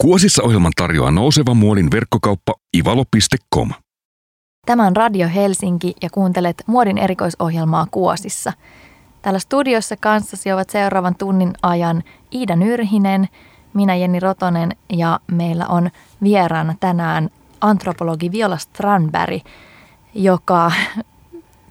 Kuosissa ohjelman tarjoaa nousevan muodin verkkokauppa ivalo.com. Tämä on Radio Helsinki ja kuuntelet muodin erikoisohjelmaa Kuosissa. Täällä studiossa kanssasi ovat seuraavan tunnin ajan Iida Nyrhinen, minä Jenni Rotonen ja meillä on vieraana tänään antropologi Viola Strandberg, joka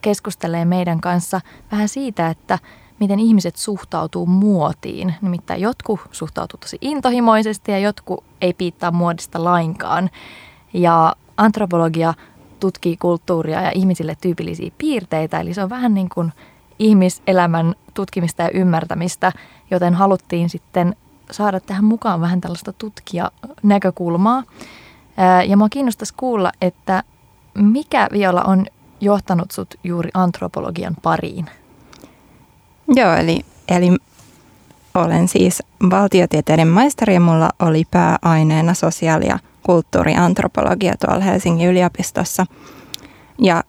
keskustelee meidän kanssa vähän siitä, että miten ihmiset suhtautuu muotiin. Nimittäin jotkut suhtautuu tosi intohimoisesti ja jotkut ei piittaa muodista lainkaan. Ja antropologia tutkii kulttuuria ja ihmisille tyypillisiä piirteitä, eli se on vähän niin kuin ihmiselämän tutkimista ja ymmärtämistä, joten haluttiin sitten saada tähän mukaan vähän tällaista tutkija näkökulmaa. Ja mua kiinnostaisi kuulla, että mikä Viola on johtanut sut juuri antropologian pariin? Joo, eli, eli olen siis valtiotieteiden maisteri ja mulla oli pääaineena sosiaali- ja kulttuuriantropologia tuolla Helsingin yliopistossa. Ja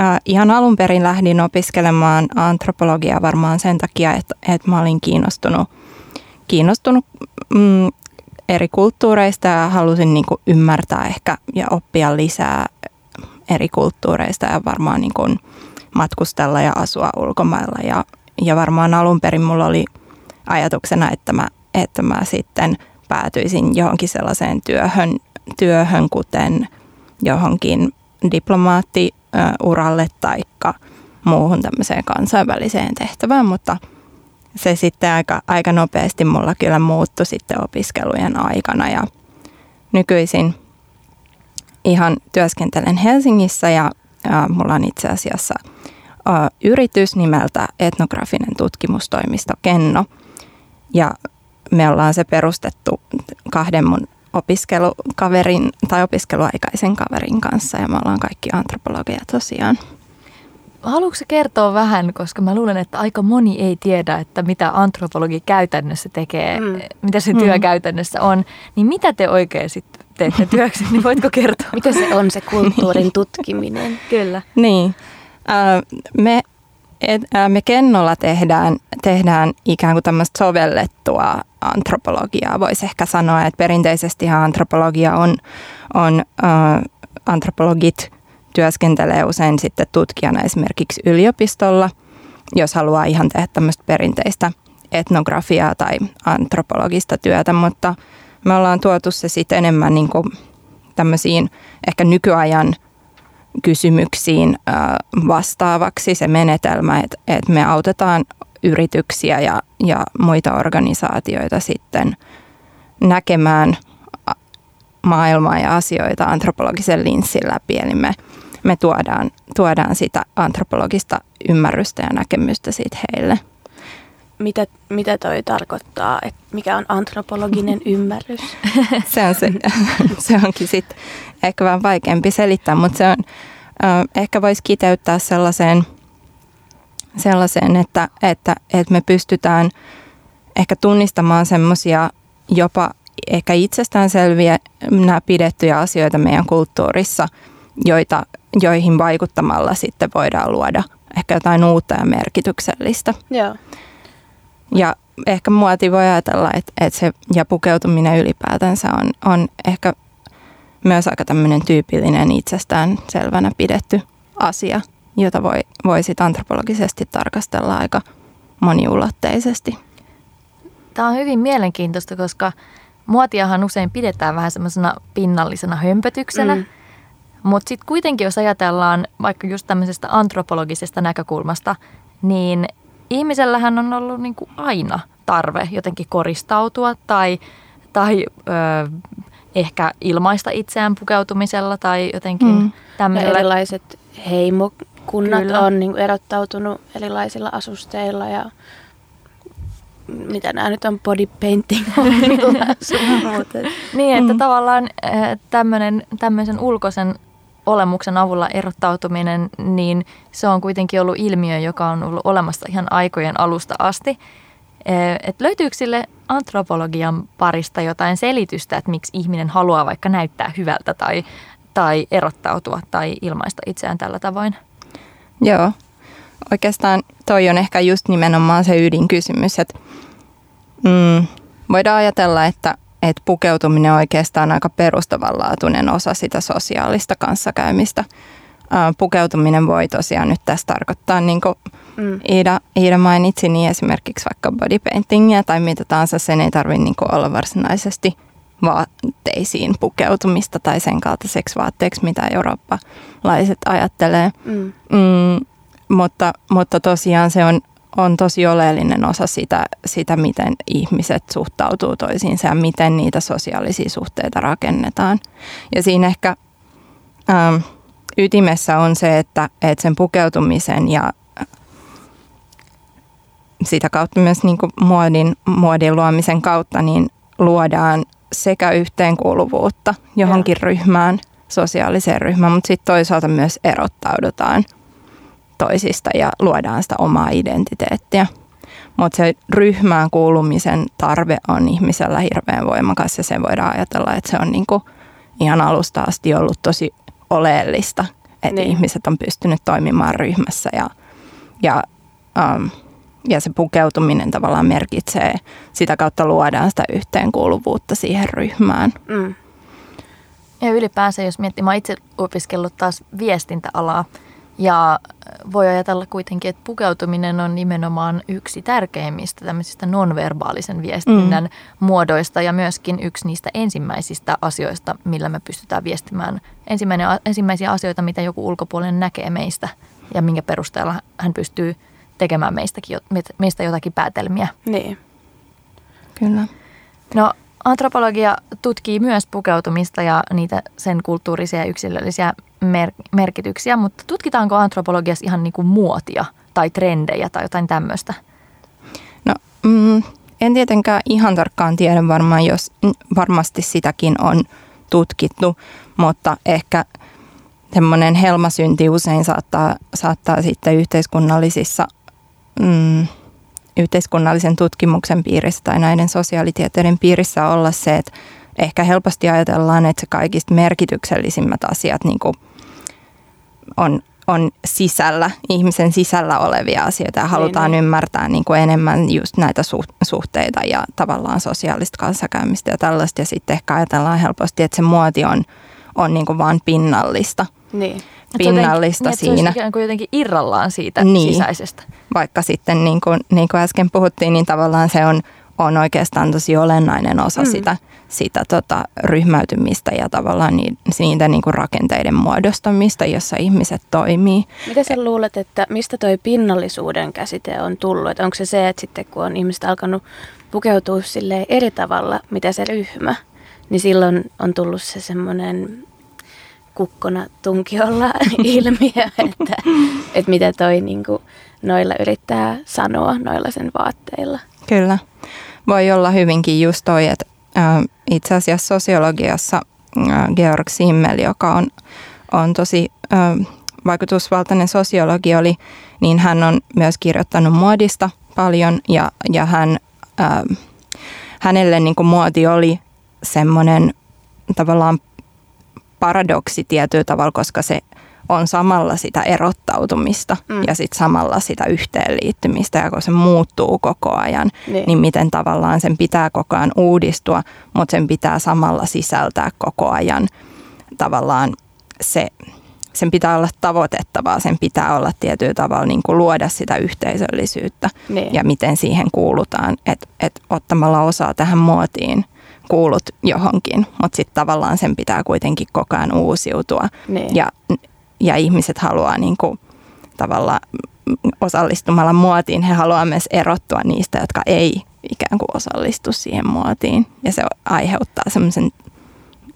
äh, ihan alun perin lähdin opiskelemaan antropologiaa varmaan sen takia, että, että mä olin kiinnostunut, kiinnostunut mm, eri kulttuureista ja halusin niin kuin ymmärtää ehkä ja oppia lisää eri kulttuureista ja varmaan niin kuin matkustella ja asua ulkomailla. Ja, ja varmaan alun perin mulla oli ajatuksena, että mä, että mä sitten päätyisin johonkin sellaiseen työhön, työhön kuten johonkin diplomaattiuralle tai muuhun tämmöiseen kansainväliseen tehtävään, mutta se sitten aika, aika nopeasti mulla kyllä muuttui sitten opiskelujen aikana ja nykyisin ihan työskentelen Helsingissä ja, ja mulla on itse asiassa yritys nimeltä etnografinen tutkimustoimisto Kenno. Ja me ollaan se perustettu kahden mun opiskelukaverin tai opiskeluaikaisen kaverin kanssa ja me ollaan kaikki antropologeja tosiaan. Haluatko kertoa vähän, koska mä luulen, että aika moni ei tiedä, että mitä antropologi käytännössä tekee, mm. mitä se työ mm. käytännössä on, niin mitä te oikein sitten teette työksi, niin voitko kertoa? Mitä se on se kulttuurin tutkiminen? Kyllä. Niin. Me, me Kennolla tehdään, tehdään ikään kuin tämmöistä sovellettua antropologiaa. Voisi ehkä sanoa, että perinteisesti antropologia on, on äh, antropologit työskentelee usein sitten tutkijana esimerkiksi yliopistolla, jos haluaa ihan tehdä tämmöistä perinteistä etnografiaa tai antropologista työtä, mutta – me ollaan tuotu se sitten enemmän niin kuin tämmöisiin ehkä nykyajan kysymyksiin vastaavaksi se menetelmä, että, että me autetaan yrityksiä ja, ja muita organisaatioita sitten näkemään maailmaa ja asioita antropologisen linssin läpi. Eli me, me tuodaan, tuodaan sitä antropologista ymmärrystä ja näkemystä siitä heille mitä, mitä toi tarkoittaa, että mikä on antropologinen ymmärrys? se, on se, se onkin sitten ehkä vähän vaikeampi selittää, mutta se on, äh, ehkä voisi kiteyttää sellaiseen, sellaiseen että, että, että me pystytään ehkä tunnistamaan semmoisia jopa ehkä itsestäänselviä nämä pidettyjä asioita meidän kulttuurissa, joita, joihin vaikuttamalla sitten voidaan luoda ehkä jotain uutta ja merkityksellistä. Joo. Ja ehkä muoti voi ajatella, että, että se ja pukeutuminen ylipäätänsä on, on ehkä myös aika tämmöinen tyypillinen itsestään selvänä pidetty asia, jota voi, voi sit antropologisesti tarkastella aika moniulotteisesti. Tämä on hyvin mielenkiintoista, koska muotiahan usein pidetään vähän semmoisena pinnallisena hömpötyksenä, mm. mutta sitten kuitenkin jos ajatellaan vaikka just tämmöisestä antropologisesta näkökulmasta, niin ihmisellähän on ollut niin kuin aina tarve jotenkin koristautua tai, tai ö, ehkä ilmaista itseään pukeutumisella tai jotenkin mm. tämmöisellä. erilaiset heimokunnat Kyllä. on niin erottautunut erilaisilla asusteilla ja mitä nämä nyt on, body painting Niin, että mm. tavallaan tämmöisen ulkoisen olemuksen avulla erottautuminen, niin se on kuitenkin ollut ilmiö, joka on ollut olemassa ihan aikojen alusta asti. Et löytyykö sille antropologian parista jotain selitystä, että miksi ihminen haluaa vaikka näyttää hyvältä tai, tai erottautua tai ilmaista itseään tällä tavoin? Joo, oikeastaan toi on ehkä just nimenomaan se ydinkysymys, että mm, voidaan ajatella, että, että pukeutuminen on oikeastaan aika perustavanlaatuinen osa sitä sosiaalista kanssakäymistä. Pukeutuminen voi tosiaan nyt tässä tarkoittaa, niin kuin mm. Iida, Iida mainitsi, niin esimerkiksi vaikka bodypaintingia tai mitä tahansa, sen ei tarvitse niin olla varsinaisesti vaatteisiin pukeutumista tai sen kaltaiseksi vaatteeksi, mitä eurooppalaiset ajattelee. Mm. Mm, mutta, mutta tosiaan se on on tosi oleellinen osa sitä, sitä, miten ihmiset suhtautuu toisiinsa ja miten niitä sosiaalisia suhteita rakennetaan. Ja siinä ehkä ähm, ytimessä on se, että, että sen pukeutumisen ja sitä kautta myös niin kuin muodin, muodin luomisen kautta niin luodaan sekä yhteenkuuluvuutta johonkin ja. ryhmään, sosiaaliseen ryhmään, mutta sitten toisaalta myös erottaudutaan – toisista ja luodaan sitä omaa identiteettiä. Mutta se ryhmään kuulumisen tarve on ihmisellä hirveän voimakas ja se voidaan ajatella, että se on niinku ihan alusta asti ollut tosi oleellista, että niin. ihmiset on pystynyt toimimaan ryhmässä ja, ja, um, ja se pukeutuminen tavallaan merkitsee, sitä kautta luodaan sitä yhteenkuuluvuutta siihen ryhmään. Mm. Ja ylipäänsä, jos miettii, mä itse opiskellut taas viestintäalaa, ja voi ajatella kuitenkin, että pukeutuminen on nimenomaan yksi tärkeimmistä tämmöisistä nonverbaalisen viestinnän mm. muodoista ja myöskin yksi niistä ensimmäisistä asioista, millä me pystytään viestimään ensimmäinen, ensimmäisiä asioita, mitä joku ulkopuolinen näkee meistä ja minkä perusteella hän pystyy tekemään meistäkin, meistä jotakin päätelmiä. Niin. Kyllä. No antropologia tutkii myös pukeutumista ja niitä sen kulttuurisia ja yksilöllisiä mer- merkityksiä, mutta tutkitaanko antropologiassa ihan niin kuin muotia tai trendejä tai jotain tämmöistä? No mm, en tietenkään ihan tarkkaan tiedä varmaan, jos varmasti sitäkin on tutkittu, mutta ehkä semmoinen helmasynti usein saattaa, saattaa sitten yhteiskunnallisissa, mm, yhteiskunnallisen tutkimuksen piirissä tai näiden sosiaalitieteiden piirissä olla se, että ehkä helposti ajatellaan, että se kaikista merkityksellisimmät asiat niin kuin – on, on sisällä, ihmisen sisällä olevia asioita ja halutaan niin, ymmärtää niin kuin enemmän just näitä suhteita ja tavallaan sosiaalista kanssakäymistä ja tällaista. Ja sitten ehkä ajatellaan helposti, että se muoti on, on niin kuin vaan pinnallista. Niin. Pinnallista jotenkin, siinä. Niin, ikään kuin jotenkin irrallaan siitä niin. sisäisestä. Vaikka sitten niin kuin, niin kuin äsken puhuttiin, niin tavallaan se on, on oikeastaan tosi olennainen osa mm. sitä – sitä tota, ryhmäytymistä ja tavallaan ni, niitä niin kuin rakenteiden muodostamista, jossa ihmiset toimii. Mitä sä luulet, että mistä toi pinnallisuuden käsite on tullut? Että onko se se, että sitten kun on ihmiset alkanut pukeutua sille eri tavalla, mitä se ryhmä, niin silloin on tullut se semmoinen kukkona tunkiolla ilmiö, että, että mitä toi niin kuin noilla yrittää sanoa noilla sen vaatteilla. Kyllä. Voi olla hyvinkin just toi, että itse asiassa sosiologiassa Georg Simmel, joka on, on tosi vaikutusvaltainen sosiologi oli, niin hän on myös kirjoittanut muodista paljon ja, ja hän, hänelle niin kuin muoti oli semmoinen tavallaan paradoksi tietyllä tavalla, koska se on samalla sitä erottautumista mm. ja sitten samalla sitä yhteenliittymistä ja kun se muuttuu koko ajan, niin. niin miten tavallaan sen pitää koko ajan uudistua, mutta sen pitää samalla sisältää koko ajan tavallaan se, sen pitää olla tavoitettavaa, sen pitää olla tietyllä tavalla niin kuin luoda sitä yhteisöllisyyttä niin. ja miten siihen kuulutaan, että et ottamalla osaa tähän muotiin kuulut johonkin, mutta sitten tavallaan sen pitää kuitenkin koko ajan uusiutua. Niin. Ja ja ihmiset haluaa niin kuin, tavallaan osallistumalla muotiin, he haluaa myös erottua niistä, jotka ei ikään kuin osallistu siihen muotiin. Ja se aiheuttaa semmoisen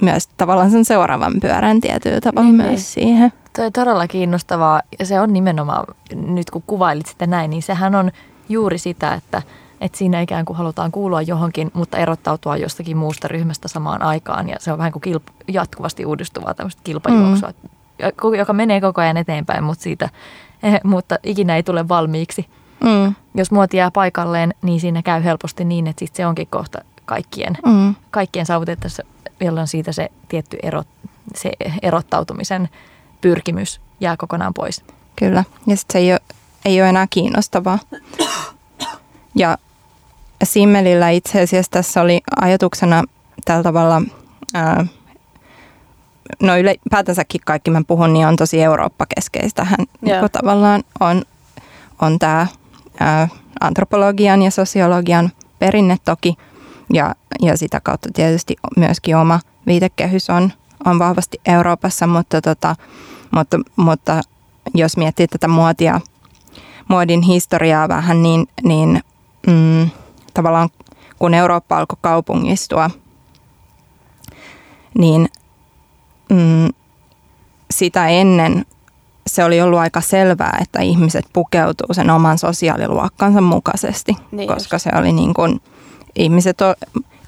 myös tavallaan sen seuraavan pyörän tietyllä tavalla niin, myös niin. siihen. Tuo on todella kiinnostavaa ja se on nimenomaan, nyt kun kuvailit sitä näin, niin sehän on juuri sitä, että, että siinä ikään kuin halutaan kuulua johonkin, mutta erottautua jostakin muusta ryhmästä samaan aikaan. Ja se on vähän kuin kilp- jatkuvasti uudistuvaa tämmöistä kilpajuoksua. Mm joka menee koko ajan eteenpäin, mutta, siitä, eh, mutta ikinä ei tule valmiiksi. Mm. Jos muoti jää paikalleen, niin siinä käy helposti niin, että sit se onkin kohta kaikkien, mm. kaikkien saavutettaessa, jolloin siitä se tietty ero, se erottautumisen pyrkimys jää kokonaan pois. Kyllä, ja sitten se ei ole, ei ole enää kiinnostavaa. Ja Simmelillä itse asiassa tässä oli ajatuksena tällä tavalla, ää, no ylipäätänsäkin kaikki mä puhun, niin on tosi Eurooppa-keskeistä. Hän niin tavallaan on, on tämä antropologian ja sosiologian perinne toki, ja, ja sitä kautta tietysti myöskin oma viitekehys on, on vahvasti Euroopassa, mutta, tota, mutta, mutta jos miettii tätä muotia, muodin historiaa vähän, niin, niin mm, tavallaan kun Eurooppa alkoi kaupungistua, niin mm, sitä ennen se oli ollut aika selvää, että ihmiset pukeutuu sen oman sosiaaliluokkansa mukaisesti, niin koska just. se oli niin kuin, ihmiset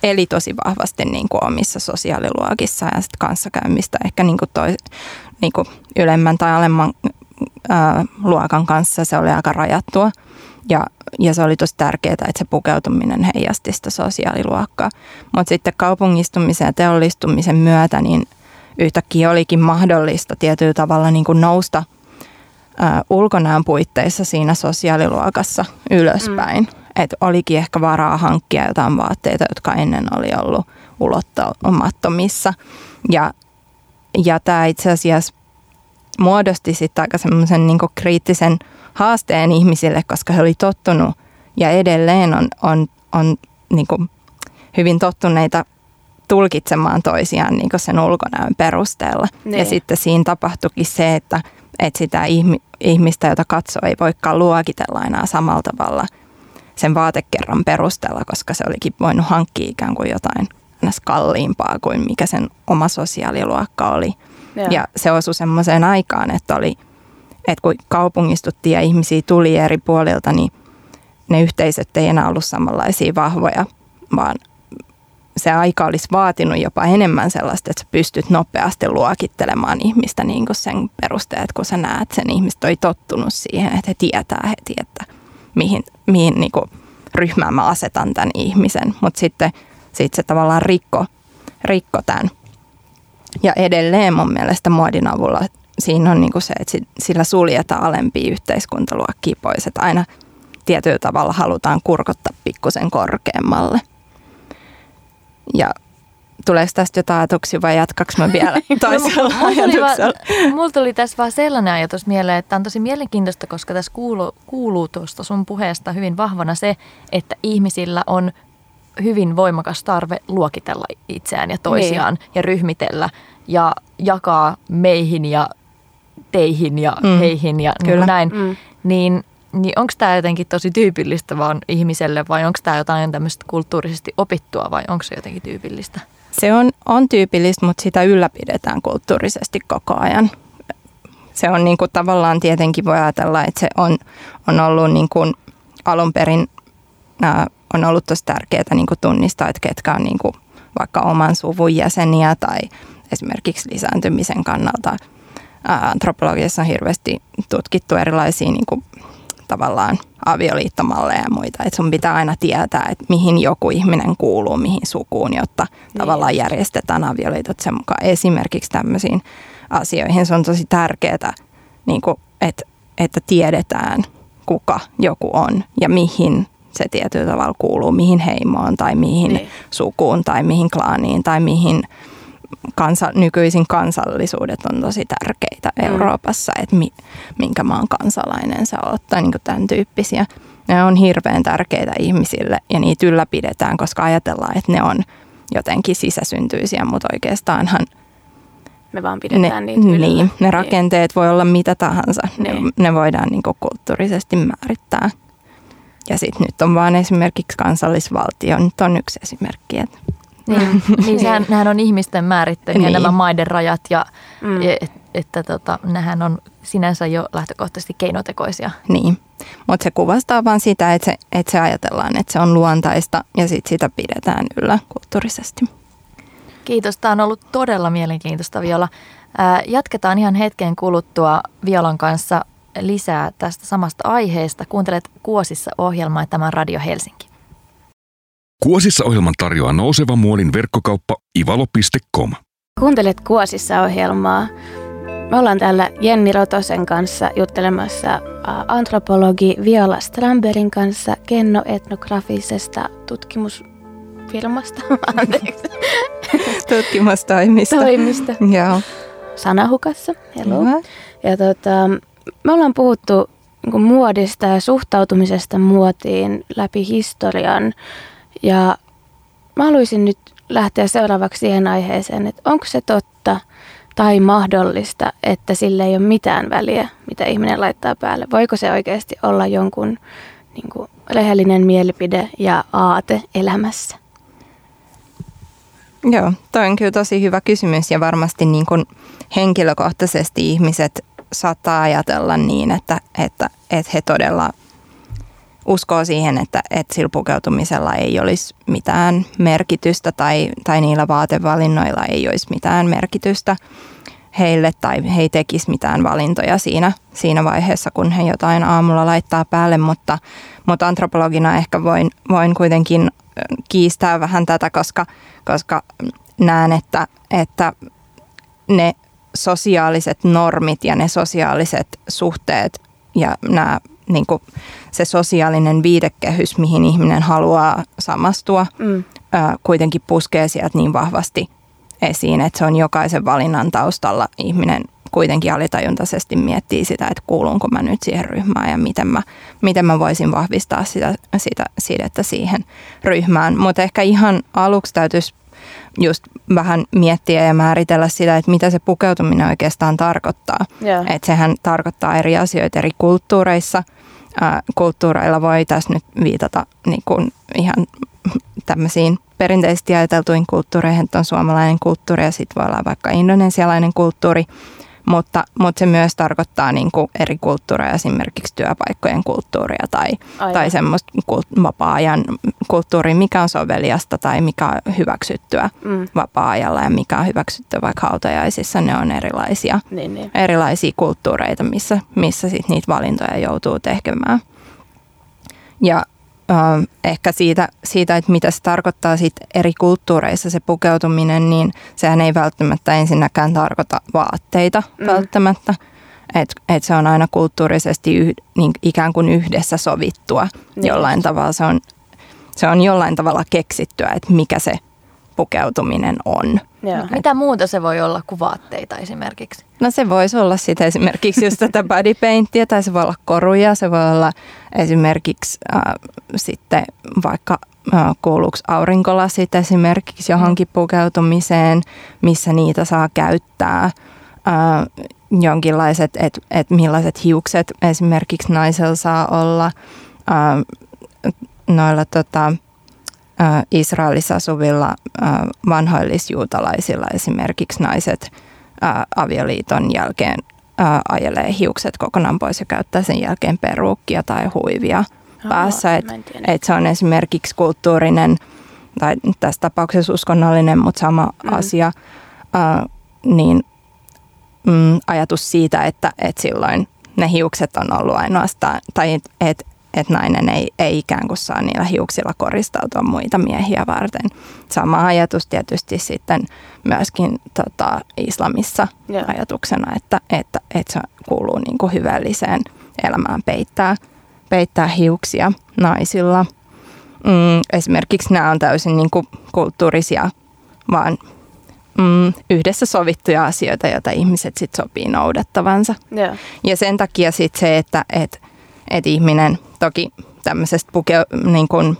eli tosi vahvasti niin kuin omissa sosiaaliluokissa ja sit kanssakäymistä ehkä niin kuin toi, niin kuin ylemmän tai alemman ää, luokan kanssa se oli aika rajattua. Ja, ja se oli tosi tärkeää, että se pukeutuminen heijasti sitä sosiaaliluokkaa. Mutta sitten kaupungistumisen ja teollistumisen myötä niin yhtäkkiä olikin mahdollista tietyllä tavalla niin kuin nousta ää, ulkonäön puitteissa siinä sosiaaliluokassa ylöspäin. Mm. Että olikin ehkä varaa hankkia jotain vaatteita, jotka ennen oli ollut ulottamattomissa. Ja, ja tämä itse asiassa muodosti sitten aika semmoisen niin kriittisen haasteen ihmisille, koska he oli tottunut ja edelleen on, on, on niin kuin hyvin tottuneita tulkitsemaan toisiaan niin sen ulkonäön perusteella. Niin. Ja sitten siinä tapahtuikin se, että, että sitä ihmistä, jota katsoo, ei voikaan luokitella enää samalla tavalla sen vaatekerran perusteella, koska se olikin voinut hankkia ikään kuin jotain kalliimpaa kuin mikä sen oma sosiaaliluokka oli. Ja, ja se osui semmoiseen aikaan, että oli, että kun kaupungistuttiin ja ihmisiä tuli eri puolilta, niin ne yhteisöt ei enää ollut samanlaisia vahvoja, vaan se aika olisi vaatinut jopa enemmän sellaista, että sä pystyt nopeasti luokittelemaan ihmistä niin kuin sen perusteet, kun sä näet sen ihmistä oli tottunut siihen, että he tietää heti, että mihin, mihin niin kuin ryhmään mä asetan tämän ihmisen. Mutta sitten sit se tavallaan rikko, rikko tämän ja edelleen mun mielestä muodin avulla siinä on niin kuin se, että sillä suljetaan alempia yhteiskuntaluokkia pois, että aina tietyllä tavalla halutaan kurkottaa pikkusen korkeammalle. Ja tuleeko tästä jotain ajatuksia vai jatkaks mä vielä toisella no, ajatuksella? Mulla tuli tässä vaan sellainen ajatus mieleen, että on tosi mielenkiintoista, koska tässä kuuluu, kuuluu tuosta sun puheesta hyvin vahvana se, että ihmisillä on hyvin voimakas tarve luokitella itseään ja toisiaan niin. ja ryhmitellä ja jakaa meihin ja teihin ja mm. heihin ja niin Kyllä. näin. Mm. Niin, niin onko tämä jotenkin tosi tyypillistä vaan ihmiselle vai onko tämä jotain tämmöistä kulttuurisesti opittua vai onko se jotenkin tyypillistä? Se on, on tyypillistä, mutta sitä ylläpidetään kulttuurisesti koko ajan. Se on niin tavallaan tietenkin voi ajatella, että se on, on ollut niin alun perin on ollut tosi tärkeää niin tunnistaa, että ketkä on niin vaikka oman suvun jäseniä tai esimerkiksi lisääntymisen kannalta. Antropologiassa on hirveästi tutkittu erilaisia niin tavallaan avioliittomalleja ja muita. Että sun pitää aina tietää, että mihin joku ihminen kuuluu, mihin sukuun, jotta niin. tavallaan järjestetään avioliitot sen mukaan. Esimerkiksi tämmöisiin asioihin se on tosi tärkeää, niin kuin, että, että tiedetään, kuka joku on ja mihin se tietyllä tavalla kuuluu mihin heimoon tai mihin niin. sukuun tai mihin klaaniin tai mihin kansa, nykyisin kansallisuudet on tosi tärkeitä mm. Euroopassa, että mi, minkä maan kansalainen sä oot tai niin tämän tyyppisiä. Ne on hirveän tärkeitä ihmisille ja niitä ylläpidetään, koska ajatellaan, että ne on jotenkin sisäsyntyisiä, mutta oikeastaanhan me vaan pidetään ne, niitä yllä. Niin, ne rakenteet niin. voi olla mitä tahansa. Niin. Ne, ne voidaan niin kulttuurisesti määrittää. Ja sitten nyt on vaan esimerkiksi kansallisvaltio, nyt on yksi esimerkki. Että niin, niin sehän, nehän on ihmisten määrittämiä niin. nämä maiden rajat ja mm. et, että tota, nehän on sinänsä jo lähtökohtaisesti keinotekoisia. Niin, mutta se kuvastaa vaan sitä, että se, että se ajatellaan, että se on luontaista ja sit sitä pidetään yllä kulttuurisesti. Kiitos, tämä on ollut todella mielenkiintoista Viola. Jatketaan ihan hetken kuluttua Violan kanssa lisää tästä samasta aiheesta. Kuuntelet Kuosissa ohjelmaa tämän Radio Helsinki. Kuosissa ohjelman tarjoaa nouseva muolin verkkokauppa ivalo.com. Kuuntelet Kuosissa ohjelmaa. Me ollaan täällä Jenni Rotosen kanssa juttelemassa antropologi Viola Stramberin kanssa kennoetnografisesta tutkimus firmasta, anteeksi, Tutkimustoimista. toimista Joo. Sanahukassa. Hello. Hyvä. Ja tota, me ollaan puhuttu niin muodista ja suhtautumisesta muotiin läpi historian. Ja mä haluaisin nyt lähteä seuraavaksi siihen aiheeseen, että onko se totta tai mahdollista, että sille ei ole mitään väliä, mitä ihminen laittaa päälle. Voiko se oikeasti olla jonkun niin kuin, rehellinen mielipide ja aate elämässä? Joo, toi on kyllä tosi hyvä kysymys ja varmasti niin kuin henkilökohtaisesti ihmiset saattaa ajatella niin, että, että, että he todella uskoo siihen, että, että sillä pukeutumisella ei olisi mitään merkitystä tai, tai niillä vaatevalinnoilla ei olisi mitään merkitystä heille tai he ei tekisi mitään valintoja siinä, siinä vaiheessa, kun he jotain aamulla laittaa päälle, mutta, mutta antropologina ehkä voin, voin kuitenkin kiistää vähän tätä, koska, koska näen, että, että ne sosiaaliset normit ja ne sosiaaliset suhteet ja nämä, niin kuin se sosiaalinen viidekehys, mihin ihminen haluaa samastua, Mm. ää, kuitenkin puskee sieltä niin vahvasti esiin, että se on jokaisen valinnan taustalla ihminen kuitenkin alitajuntaisesti miettii sitä, että kuulunko mä nyt siihen ryhmään ja miten mä, miten mä voisin vahvistaa sitä, sitä sidettä siihen ryhmään. Mutta ehkä ihan aluksi täytyisi just vähän miettiä ja määritellä sitä, että mitä se pukeutuminen oikeastaan tarkoittaa. Joo. Että sehän tarkoittaa eri asioita eri kulttuureissa. Ää, kulttuureilla voi tässä nyt viitata niin kuin ihan tämmöisiin perinteisesti ajateltuihin kulttuureihin, että on suomalainen kulttuuri ja sitten voi olla vaikka indonesialainen kulttuuri, mutta, mutta se myös tarkoittaa niin kuin eri kulttuureja, esimerkiksi työpaikkojen kulttuuria tai, Aivan. tai semmoista kult- vapaa-ajan kulttuuria, mikä on soveliasta tai mikä on hyväksyttyä Mm. vapaa-ajalla ja mikä on hyväksyttyä vaikka hautajaisissa, ne on erilaisia Niin, niin. erilaisia kulttuureita, missä, missä sit niitä valintoja joutuu tekemään. Ja ehkä siitä, siitä, että mitä se tarkoittaa sit eri kulttuureissa se pukeutuminen, niin sehän ei välttämättä ensinnäkään tarkoita vaatteita Mm. välttämättä. Että et se on aina kulttuurisesti yh, niin ikään kuin yhdessä sovittua. Niin. Jollain tavalla se on, se on jollain tavalla keksittyä, että mikä se pukeutuminen on. Joo. Mitä muuta se voi olla kuin vaatteita esimerkiksi? No se voisi olla sitten esimerkiksi just tätä body paintia tai se voi olla koruja, se voi olla esimerkiksi äh, sitten vaikka äh, kuuluuko aurinkolasit esimerkiksi johonkin pukeutumiseen, missä niitä saa käyttää. Äh, jonkinlaiset, että et millaiset hiukset esimerkiksi naisella saa olla. Äh, noilla tota, Israelissa asuvilla vanhoillisjuutalaisilla esimerkiksi naiset avioliiton jälkeen ajelee hiukset kokonaan pois ja käyttää sen jälkeen peruukkia tai huivia päässä. Et, et se on esimerkiksi kulttuurinen tai tässä tapauksessa uskonnollinen, mutta sama Mm. asia, niin mm, ajatus siitä, että et silloin ne hiukset on ollut ainoastaan, tai että et, et nainen ei, ei ikään kuin saa niillä hiuksilla koristautua muita miehiä varten. Sama ajatus tietysti sitten myöskin tota, islamissa Joo. ajatuksena, että, että, että se kuuluu niin kuin hyvälliseen elämään peittää, peittää hiuksia naisilla. Mm, esimerkiksi nämä on täysin niin kuin kulttuurisia, vaan mm, yhdessä sovittuja asioita, joita ihmiset sit sopii noudattavansa. Joo. Ja sen takia sit se, että et, et ihminen toki tämmöisestä pukeu, niin kun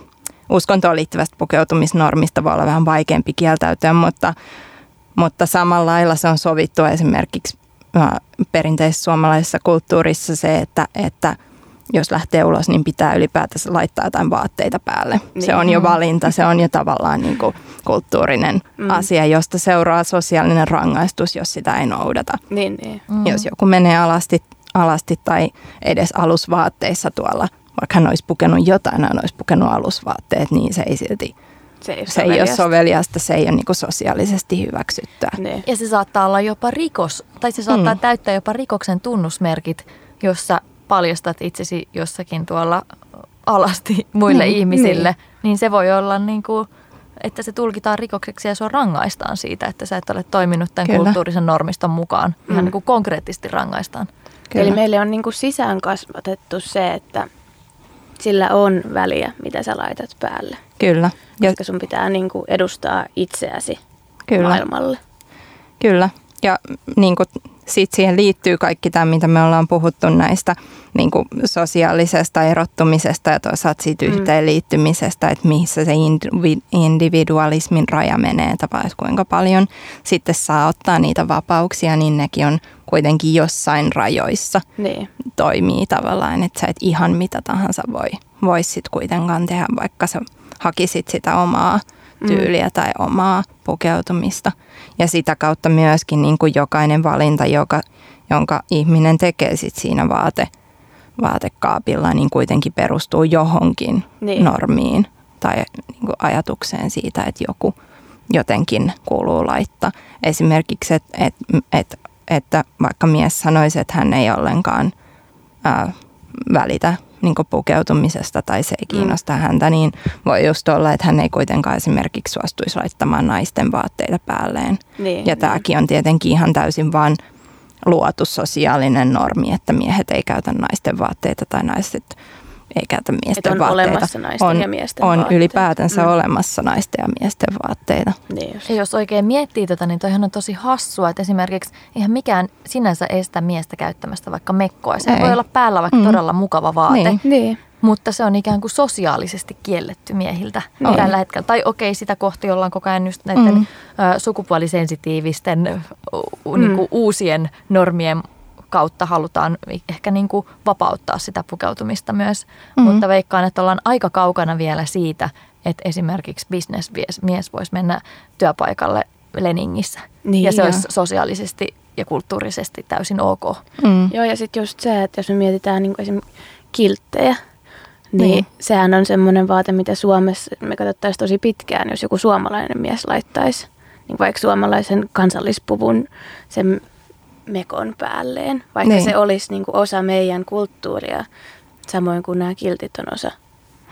uskontoon liittyvästä pukeutumisnormista voi olla vähän vaikeampi kieltäytyä, mutta, mutta samalla lailla se on sovittu esimerkiksi ä, perinteisessä suomalaisessa kulttuurissa se, että, että jos lähtee ulos, niin pitää ylipäätänsä laittaa jotain vaatteita päälle. Niin. Se on jo valinta, se on jo tavallaan niin kuin kulttuurinen mm. asia, josta seuraa sosiaalinen rangaistus, jos sitä ei noudata. Niin, niin. Mm. Jos joku menee alasti, alasti tai edes alusvaatteissa tuolla, vaikka hän olisi pukenut jotain, hän olisi pukenut alusvaatteet, niin se ei silti, Se ei ole se ei ole soveliasta. se ei ole niin sosiaalisesti hyväksyttyä. Niin. Ja se saattaa olla jopa rikos, tai se saattaa Mm. täyttää jopa rikoksen tunnusmerkit, jossa paljastat itsesi jossakin tuolla alasti muille Niin, ihmisille. Niin se voi olla niin kuin, että se tulkitaan rikokseksi ja sua rangaistaan siitä, että sä et ole toiminut tämän Kyllä. kulttuurisen normiston mukaan. Ihan Mm. niin kuin konkreettisesti rangaistaan. Kyllä. Eli meille on niinku sisään kasvatettu se, että sillä on väliä, mitä sä laitat päälle. Kyllä. Ja, koska sun pitää niin kuin edustaa itseäsi kyllä. maailmalle. Kyllä. Ja niin kuin, sit siihen liittyy kaikki tämä, mitä me ollaan puhuttu näistä niin kuin sosiaalisesta erottumisesta ja toisaalta siitä Mm. yhteenliittymisestä, että missä se indivi- individualismin raja menee, että kuinka paljon sitten saa ottaa niitä vapauksia, niin nekin on kuitenkin jossain rajoissa Niin. toimii tavallaan, että sä et ihan mitä tahansa voi, voi sit kuitenkaan tehdä, vaikka sä hakisit sitä omaa tyyliä tai omaa pukeutumista. Ja sitä kautta myöskin niin kuin jokainen valinta, joka, jonka ihminen tekee sit siinä vaate, vaatekaapilla, niin kuitenkin perustuu johonkin Niin. normiin tai niin kuin ajatukseen siitä, että joku jotenkin kuuluu laittaa. Esimerkiksi, että et, et, että vaikka mies sanoisi, että hän ei ollenkaan ää, välitä niin pukeutumisesta tai se ei kiinnosta mm. häntä, niin voi just olla, että hän ei kuitenkaan esimerkiksi suostuisi laittamaan naisten vaatteita päälleen. Niin, ja niin. tämäkin on tietenkin ihan täysin vaan luotu sosiaalinen normi, että miehet ei käytä naisten vaatteita tai naiset ei käytä miesten on vaatteita. olemassa naisten on, ja miesten On vaatteita. ylipäätänsä Mm. olemassa naisten ja miesten vaatteita. Niin just. Ja jos oikein miettii tätä, niin toihan on tosi hassua, että esimerkiksi eihän mikään sinänsä estä miestä käyttämästä vaikka mekkoa. Se Ei. voi olla päällä vaikka Mm. todella mukava vaate, Niin. Niin. mutta se on ikään kuin sosiaalisesti kielletty miehiltä Niin. tällä hetkellä. Tai okei, sitä kohti ollaan koko ajan just näiden Mm. sukupuolisensitiivisten Mm. niin kuin uusien normien kautta halutaan ehkä niin kuin vapauttaa sitä pukeutumista myös. Mm. Mutta veikkaan, että ollaan aika kaukana vielä siitä, että esimerkiksi bisnesmies mies voisi mennä työpaikalle Leningissä. Niin, ja se joo. olisi sosiaalisesti ja kulttuurisesti täysin ok. Mm. Joo, ja sitten just se, että jos me mietitään niin esimerkiksi kilttejä, niin, Niin. niin sehän on semmoinen vaate, mitä Suomessa me katsottaisiin tosi pitkään, jos joku suomalainen mies laittaisi niin vaikka suomalaisen kansallispuvun sen mekon päälleen, vaikka Niin. se olisi niin kuin osa meidän kulttuuria, samoin kuin nämä kiltit on osa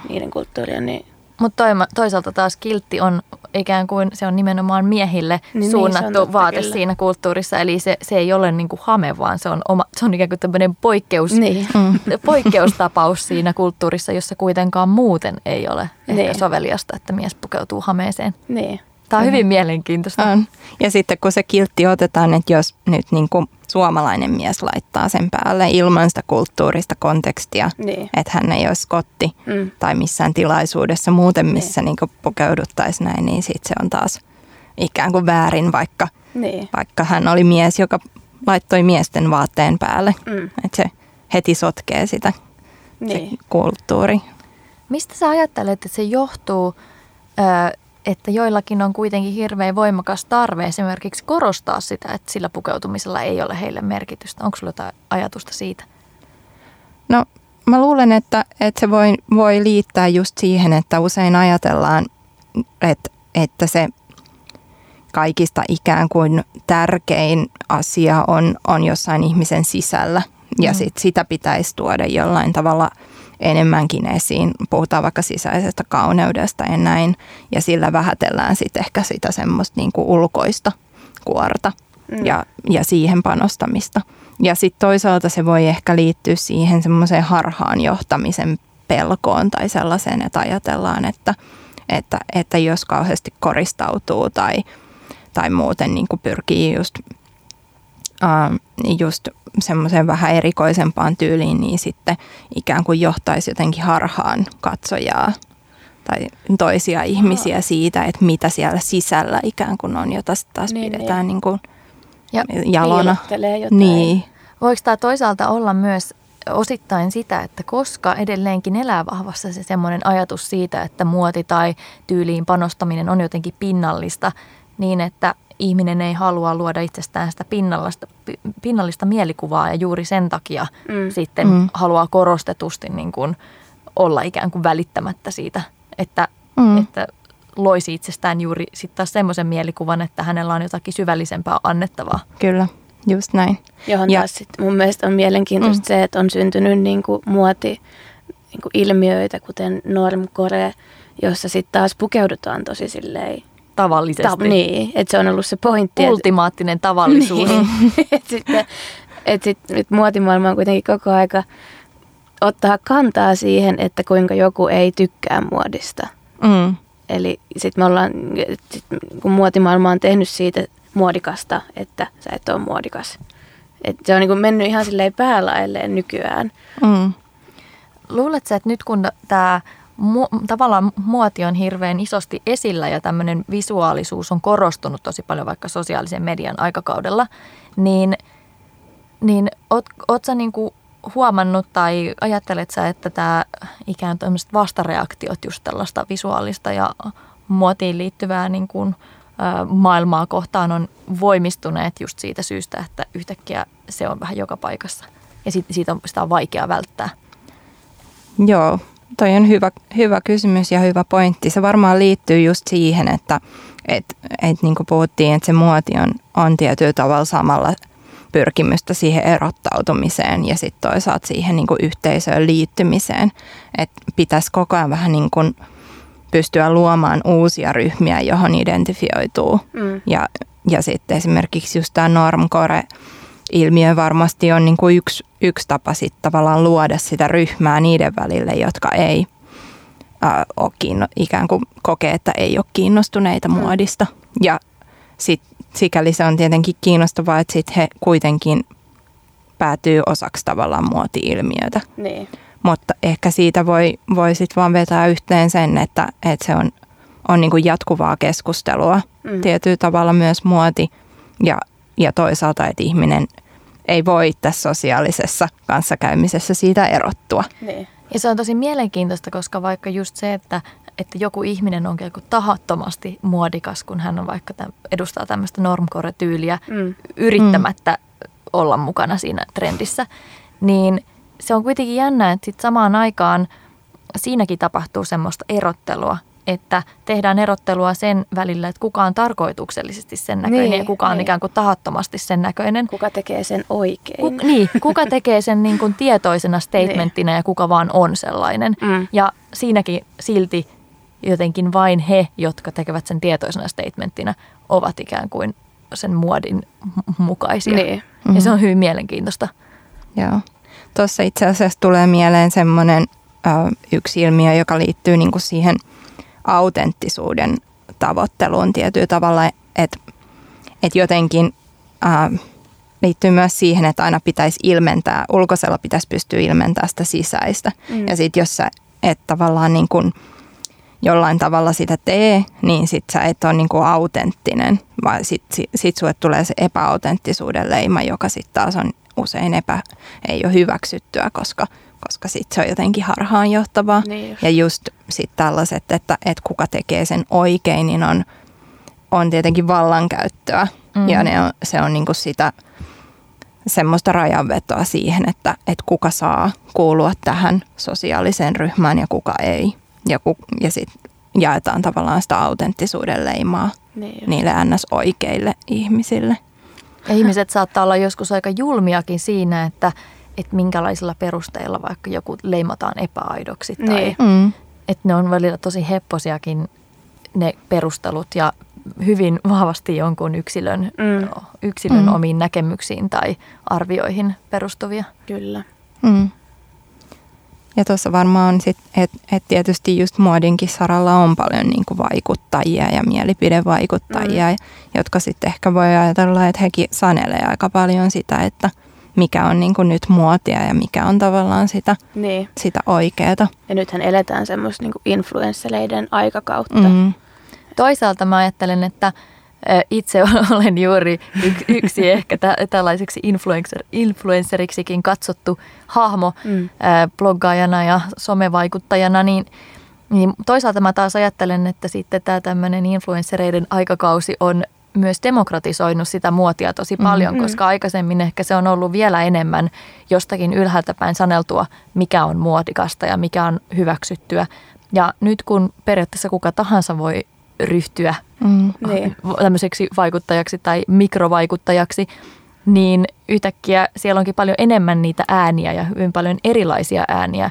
niiden kulttuuria, niin Mutta toisaalta taas kiltti on ikään kuin se on nimenomaan miehille Niin, niin, suunnattu totta, vaate kyllä. siinä kulttuurissa. Eli se, se ei ole niin kuin hame, vaan se on, oma, se on ikään kuin tämmöinen poikkeus, niin. Mm. poikkeustapaus siinä kulttuurissa, jossa kuitenkaan muuten ei ole ehkä Niin. soveliasta, että mies pukeutuu hameeseen. niin. Tämä on hyvin mielenkiintoista. On. Ja sitten kun se kiltti otetaan, että jos nyt niin kuin suomalainen mies laittaa sen päälle ilman sitä kulttuurista kontekstia, Niin. että hän ei ole skotti Mm. tai missään tilaisuudessa muuten, missä niin. Niin pukeuduttaisiin näin, niin sitten se on taas ikään kuin väärin, vaikka, Niin. vaikka hän oli mies, joka laittoi miesten vaatteen päälle. Mm. Että se heti sotkee sitä Niin. se kulttuuri. Mistä sä ajattelet, että se johtuu, ö, että joillakin on kuitenkin hirveän voimakas tarve esimerkiksi korostaa sitä, että sillä pukeutumisella ei ole heille merkitystä? Onko sulla jotain ajatusta siitä? No mä luulen, että, että se voi, voi liittää just siihen, että usein ajatellaan, että, että se kaikista ikään kuin tärkein asia on, on jossain ihmisen sisällä. Ja Mm. sit sitä pitäisi tuoda jollain tavalla enemmänkin esiin. Puhutaan vaikka sisäisestä kauneudesta ja näin. Ja sillä vähätellään sitten ehkä sitä semmoista niin kuin ulkoista kuorta Mm. ja, ja siihen panostamista. Ja sitten toisaalta se voi ehkä liittyä siihen semmoiseen harhaan johtamisen pelkoon tai sellaiseen, että ajatellaan, että, että, että jos kauheasti koristautuu tai, tai muuten niin kuin pyrkii just, just semmoiseen vähän erikoisempaan tyyliin, niin sitten ikään kuin johtaisi jotenkin harhaan katsojaa tai toisia ihmisiä siitä, että mitä siellä sisällä ikään kuin on, jota sitten taas Niin, pidetään niin kuin Ja jalona. Jotain. Niin, Voiko tämä toisaalta olla myös osittain sitä, että koska edelleenkin elää vahvassa se semmoinen ajatus siitä, että muoti tai tyyliin panostaminen on jotenkin pinnallista, niin että ihminen ei halua luoda itsestään sitä pinnallista, pi- pinnallista mielikuvaa ja juuri sen takia Mm. sitten Mm. haluaa korostetusti niin kuin olla ikään kuin välittämättä siitä, että, Mm. että loisi itsestään juuri sitten taas semmoisen mielikuvan, että hänellä on jotakin syvällisempää annettavaa. kyllä, just näin. Johon Ja- taas sit mun mielestä on mielenkiintoista Mm. se, että on syntynyt niinku muoti niinku ilmiöitä, kuten normcore, jossa sitten taas pukeudutaan tosi silleen. Tavallisesti. Ta- niin, että se on ollut se pointti. että- Ultimaattinen tavallisuus. Niin. et sitten, et sit, nyt muotimaailma on kuitenkin koko aika ottaa kantaa siihen, että kuinka joku ei tykkää muodista Mm. Eli sitten me ollaan, sit kun muotimaailma on tehnyt siitä muodikasta, että sä et ole muodikas. Et se on niin kuin mennyt ihan silleen päälailleen nykyään. Mm. Luuletko, että nyt kun tämä mu- tavallaan muoti on hirveän isosti esillä ja tämmöinen visuaalisuus on korostunut tosi paljon vaikka sosiaalisen median aikakaudella, niin, niin oot, oot sä niinku huomannut tai ajattelet sä, että tämä ikään kuin vastareaktiot just tällaista visuaalista ja muotiin liittyvää niin kuin, ä, maailmaa kohtaan on voimistuneet just siitä syystä, että yhtäkkiä se on vähän joka paikassa ja sit, siitä on, sitä on vaikea välttää. Joo, toi on hyvä, hyvä kysymys ja hyvä pointti. Se varmaan liittyy just siihen, että et, et niin kuin puhuttiin, että se muoti on, on tietyllä tavalla samalla pyrkimystä siihen erottautumiseen ja sitten toisaalta siihen niin kuin yhteisöön liittymiseen. Että pitäisi koko ajan vähän niin kuin pystyä luomaan uusia ryhmiä, johon identifioituu. Mm. Ja, ja sitten esimerkiksi just tämä normcore ilmiö varmasti on niin kuin yksi, yksi tapa sitten tavallaan luoda sitä ryhmää niiden välille, jotka ei ää, ole kiinno, ikään kuin kokee, että ei ole kiinnostuneita muodista. Ja sitten sikäli se on tietenkin kiinnostavaa, että sitten he kuitenkin päätyy osaksi tavallaan muoti-ilmiötä. Niin. Mutta ehkä siitä voi, voi sitten vaan vetää yhteen sen, että, että se on, on niin kuin jatkuvaa keskustelua. Mm. Tietyllä tavalla myös muoti ja, ja toisaalta, että ihminen ei voi tässä sosiaalisessa kanssakäymisessä siitä erottua. Niin. Ja se on tosi mielenkiintoista, koska vaikka just se, että, että joku ihminen on kuin tahattomasti muodikas, kun hän on vaikka täm, edustaa tämmöistä normcore-tyyliä Mm. yrittämättä olla mukana siinä trendissä, niin se on kuitenkin jännä, että sit samaan aikaan siinäkin tapahtuu semmoista erottelua, että tehdään erottelua sen välillä, että kuka on tarkoituksellisesti sen näköinen Niin, ja kuka on niin. ikään kuin tahattomasti sen näköinen. Kuka tekee sen oikein? Ku, niin, kuka tekee sen niin kuin tietoisena statementtina ja kuka vaan on sellainen. Mm. Ja siinäkin silti jotenkin vain he, jotka tekevät sen tietoisena statementtina, ovat ikään kuin sen muodin mukaisia. Niin. Ja se on hyvin mielenkiintoista. Joo. Tuossa itse asiassa tulee mieleen semmoinen yksi ilmiö, joka liittyy niinku siihen autenttisuuden tavoitteluun tietyllä tavalla, että et jotenkin ö, liittyy myös siihen, että aina pitäisi ilmentää, ulkoisella pitäisi pystyä ilmentämään sitä sisäistä. Mm. Ja sitten jos sä et tavallaan niin kuin jollain tavalla sitä tee, niin sit sä et ole niin kuin autenttinen, vaan sit, sit, sit sulle tulee se epäautenttisuuden leima, joka sitten taas on usein epä, ei ole hyväksyttyä, koska, koska sitten se on jotenkin harhaanjohtavaa. Niin just. Ja just sitten tällaiset, että, että kuka tekee sen oikein, niin on, on tietenkin vallankäyttöä. Mm. Ja ne on, se on niinku sitä semmoista rajanvetoa siihen, että, että kuka saa kuulua tähän sosiaaliseen ryhmään ja kuka ei. Ja, ku, ja sitten jaetaan tavallaan sitä autenttisuuden leimaa Niin niille ns-oikeille ihmisille. Ja ihmiset saattaa olla joskus aika julmiakin siinä, että, että minkälaisilla perusteilla vaikka joku leimataan epäaidoksi. Tai Niin. Mm. että ne on välillä tosi hepposiakin ne perustelut ja hyvin vahvasti jonkun yksilön, Mm. yksilön Mm. omiin näkemyksiin tai arvioihin perustuvia. Kyllä. Mm. Ja tuossa varmaan on sit, että et tietysti just muodinkin saralla on paljon niinku vaikuttajia ja mielipidevaikuttajia, mm. jotka sitten ehkä voi ajatella, että hekin sanelee aika paljon sitä, että mikä on niinku nyt muotia ja mikä on tavallaan sitä, Niin. sitä oikeeta. Ja nythän eletään semmoista niin influensseleiden aikakautta. Mm. Toisaalta mä ajattelen, että itse olen juuri yksi, ehkä tä, tällaiseksi influencer, influenceriksikin katsottu hahmo Mm. bloggaajana ja somevaikuttajana, niin, niin toisaalta mä taas ajattelen, että sitten tämä tämmöinen influenssereiden aikakausi on myös demokratisoinut sitä muotia tosi paljon, Mhm. koska aikaisemmin ehkä se on ollut vielä enemmän jostakin ylhäältä päin saneltua, mikä on muodikasta ja mikä on hyväksyttyä. Ja nyt kun periaatteessa kuka tahansa voi ryhtyä Mm. Niin. tämmöiseksi vaikuttajaksi tai mikrovaikuttajaksi, niin yhtäkkiä siellä onkin paljon enemmän niitä ääniä ja hyvin paljon erilaisia ääniä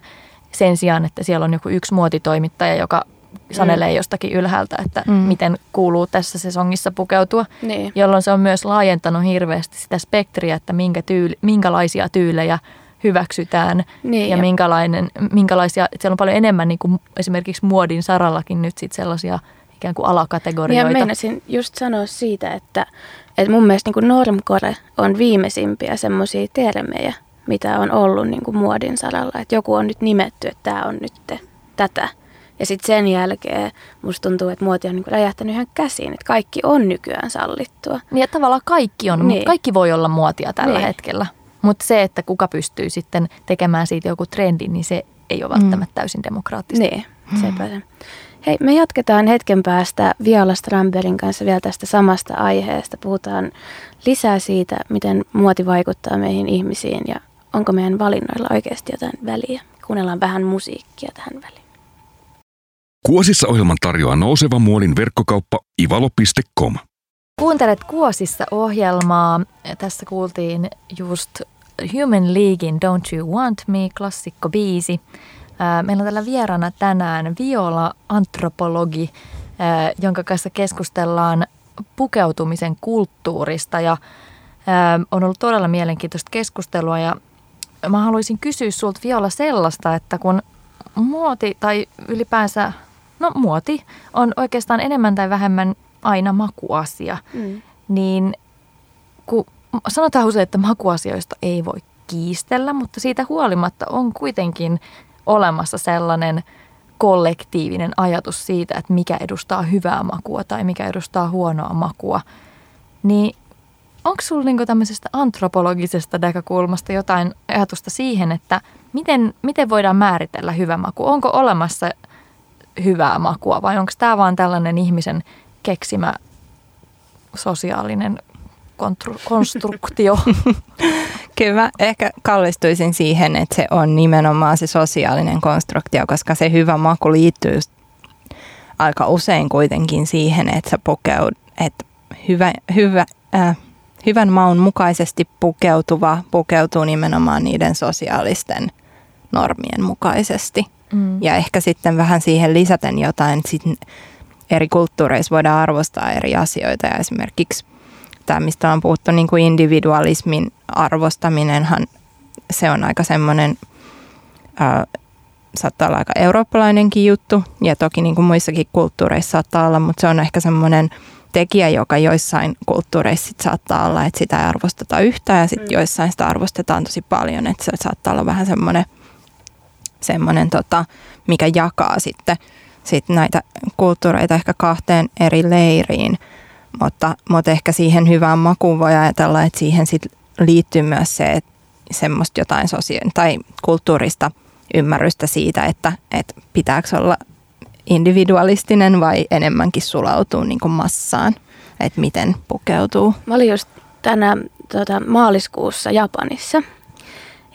sen sijaan, että siellä on joku yksi muotitoimittaja, joka sanelee jostakin ylhäältä, että Mm. miten kuuluu tässä sesongissa pukeutua, Niin. jolloin se on myös laajentanut hirveästi sitä spektriä, että minkä tyyli, minkälaisia tyylejä hyväksytään Niin, ja ja- minkälainen, minkälaisia, siellä on paljon enemmän niin kuin esimerkiksi muodin sarallakin nyt sit sellaisia ikään kuin Ja alakategorioita. meinasin just sanoa siitä, että, että mun mielestä niin normcore on viimeisimpiä semmoisia termejä, mitä on ollut niin kuin muodin saralla. Että joku on nyt nimetty, että tämä on nyt tätä. Ja sitten sen jälkeen musta tuntuu, että muoti on niin räjähtänyt ihan käsiin, että kaikki on nykyään sallittua. Niin että tavallaan kaikki on, Niin. niin. kaikki voi olla muotia tällä Niin. hetkellä. Mutta se, että kuka pystyy sitten tekemään siitä joku trendi, niin se ei ole välttämättä täysin demokraattista. Niin, sepä se. Hei, me jatketaan hetken päästä Viola Stramberin kanssa vielä tästä samasta aiheesta. Puhutaan lisää siitä, miten muoti vaikuttaa meihin ihmisiin ja onko meidän valinnoilla oikeasti jotain väliä. Kuunnellaan vähän musiikkia tähän väliin. Kuosissa ohjelman tarjoaa nouseva muodin verkkokauppa ivalo.com. Kuuntelet Kuosissa ohjelmaa. Tässä kuultiin just Human Leaguein Don't You Want Me, klassikko biisi. Meillä on täällä vieraana tänään Viola, antropologi, ää, jonka kanssa keskustellaan pukeutumisen kulttuurista ja on ollut todella mielenkiintoista keskustelua ja mä haluaisin kysyä sulta Viola sellaista, että kun muoti tai ylipäänsä, no muoti on oikeastaan enemmän tai vähemmän aina makuasia, Mm. niin kun sanotaan usein, että makuasioista ei voi kiistellä, mutta siitä huolimatta on kuitenkin olemassa sellainen kollektiivinen ajatus siitä, että mikä edustaa hyvää makua tai mikä edustaa huonoa makua. Niin onko sinulla niinku tämmöisestä antropologisesta näkökulmasta jotain ajatusta siihen, että miten, miten voidaan määritellä hyvä maku? Onko olemassa hyvää makua vai onko tämä vaan tällainen ihmisen keksimä sosiaalinen kontru- konstruktio? Kyllä ehkä kallistuisin siihen, että se on nimenomaan se sosiaalinen konstruktio, koska se hyvä maku liittyy aika usein kuitenkin siihen, että sä pukeud, että hyvä, hyvä, äh, hyvän maun mukaisesti pukeutuva pukeutuu nimenomaan niiden sosiaalisten normien mukaisesti. Mm. Ja ehkä sitten vähän siihen lisäten jotain, sit eri kulttuureissa voidaan arvostaa eri asioita ja esimerkiksi tämä, mistä on puhuttu, niin kuin individualismin arvostaminenhan, se on aika semmoinen, ää, saattaa olla aika eurooppalainenkin juttu ja toki niin kuin muissakin kulttuureissa saattaa olla, mutta se on ehkä semmoinen tekijä, joka joissain kulttuureissa sit saattaa olla, että sitä ei arvosteta yhtään ja sitten Mm. joissain sitä arvostetaan tosi paljon, että se saattaa olla vähän semmoinen, semmoinen tota, mikä jakaa sitten sit näitä kulttuureita ehkä kahteen eri leiriin, mutta, mutta ehkä siihen hyvään makuun voi ajatella, että siihen sit liittyy myös se, että semmoista jotain sosia- tai kulttuurista ymmärrystä siitä, että, että pitääkö olla individualistinen vai enemmänkin sulautuu niin kuin massaan, että miten pukeutuu. Mä olin just tänä tota, maaliskuussa Japanissa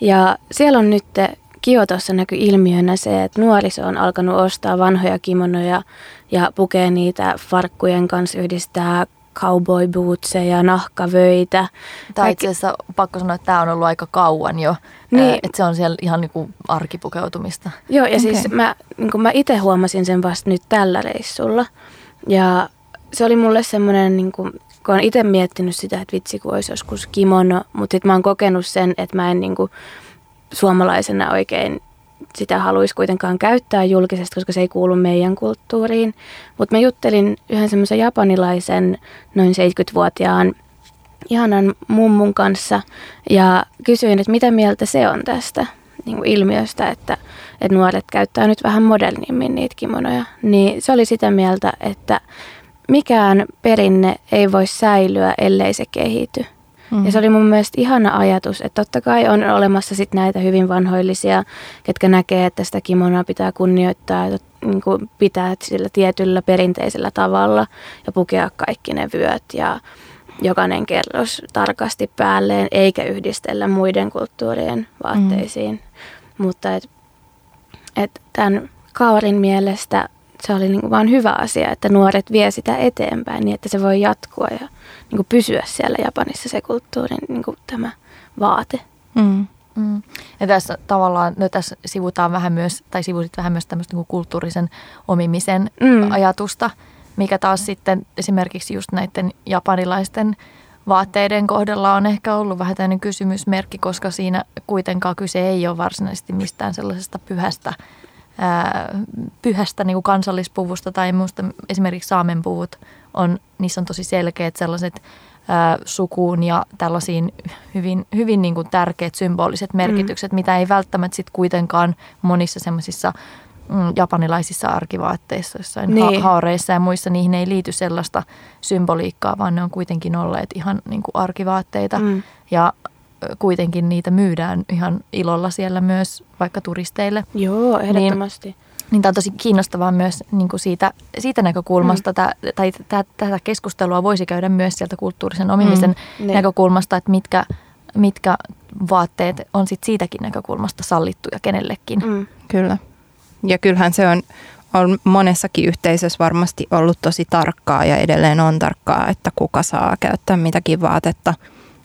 ja siellä on nyt Kiotossa näkyy ilmiönä se, että nuoriso on alkanut ostaa vanhoja kimonoja ja pukee niitä farkkujen kanssa, yhdistää cowboy bootseja, nahkavöitä. Tai Kaikki- itse asiassa pakko sanoa, että tämä on ollut aika kauan jo. Niin. Niin. Että se on siellä ihan niinku arkipukeutumista. Joo, ja okay. Siis mä, niin mä itse huomasin sen vasta nyt tällä reissulla. Ja se oli mulle semmoinen, niin kuin, kun olen itse miettinyt sitä, että vitsi kun olisi joskus kimono, mutta sitten mä oon kokenut sen, että mä en niin kuin, suomalaisena oikein sitä haluaisi kuitenkaan käyttää julkisesti, koska se ei kuulu meidän kulttuuriin. Mutta mä juttelin yhden semmoisen japanilaisen noin 70-vuotiaan ihanan mummun kanssa ja kysyin, että mitä mieltä se on tästä niin kuin ilmiöstä, että, että nuoret käyttää nyt vähän modernimmin niitä kimonoja. Niin se oli sitä mieltä, että mikään perinne ei voi säilyä, ellei se kehity. Mm. Ja se oli mun mielestä ihana ajatus, että totta kai on olemassa sit näitä hyvin vanhoillisia, ketkä näkee, että sitä kimonoa pitää kunnioittaa ja niin kuin pitää sillä tietyllä perinteisellä tavalla ja pukea kaikki ne vyöt ja jokainen kerros tarkasti päälleen, eikä yhdistellä muiden kulttuurien vaatteisiin. Mm. Mutta et, et tämän Kaarin mielestä se oli niinku vaan hyvä asia, että nuoret vie sitä eteenpäin niin, että se voi jatkua ja niinku pysyä siellä Japanissa se kulttuurin niinku tämä vaate. Mm. Mm. Ja tässä tavallaan, no tässä sivutaan vähän myös, tai sivusit vähän myös tämmöistä niin kulttuurisen omimisen mm. ajatusta, mikä taas sitten esimerkiksi just näiden japanilaisten vaatteiden kohdalla on ehkä ollut vähän tämmöinen kysymysmerkki, koska siinä kuitenkaan kyse ei ole varsinaisesti mistään sellaisesta pyhästä, ää, pyhästä niin kuin kansallispuvusta tai muusta. Esimerkiksi saamenpuvut on, niissä on tosi selkeät sellaiset ää, sukuun ja tällaisiin hyvin, hyvin niin kuin tärkeät symboliset merkitykset, mm. mitä ei välttämättä sitten kuitenkaan monissa semmoisissa mm, japanilaisissa arkivaatteissa, jossain niin. ha- haareissa ja muissa, niihin ei liity sellaista symboliikkaa, vaan ne on kuitenkin olleet ihan niin kuin arkivaatteita. Mm. Ja kuitenkin niitä myydään ihan ilolla siellä myös vaikka turisteille. Joo, niin ehdottomasti. Niin, niin tämä on tosi kiinnostavaa myös niin kuin siitä, siitä näkökulmasta, mm. tai tä, tätä keskustelua voisi käydä myös sieltä kulttuurisen omimisen mm. näkökulmasta, että mitkä, mitkä vaatteet on sit siitäkin näkökulmasta sallittuja kenellekin. Mm. Kyllä. Ja kyllähän se on, on monessakin yhteisössä varmasti ollut tosi tarkkaa ja edelleen on tarkkaa, että kuka saa käyttää mitäkin vaatetta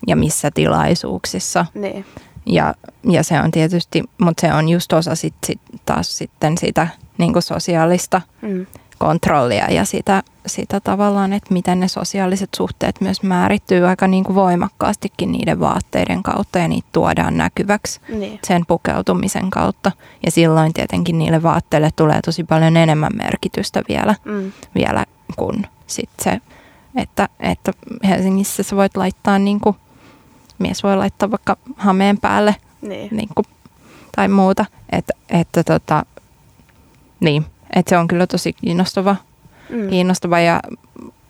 ja missä tilaisuuksissa. Niin. Ja, ja se on tietysti, mutta se on just osa sit, sit taas sitten sitä niin kuin sosiaalista mm. kontrollia ja sitä, sitä tavallaan, että miten ne sosiaaliset suhteet myös määrittyy aika niin kuin voimakkaastikin niiden vaatteiden kautta ja niitä tuodaan näkyväksi niin. sen pukeutumisen kautta. Ja silloin tietenkin niille vaatteille tulee tosi paljon enemmän merkitystä vielä, mm. vielä kuin sit se, että, että Helsingissä sä voit laittaa niin kuin mies voi laittaa vaikka hameen päälle niin. Niin kuin, tai muuta. Että, että tota, niin, että se on kyllä tosi kiinnostava, mm. kiinnostava ja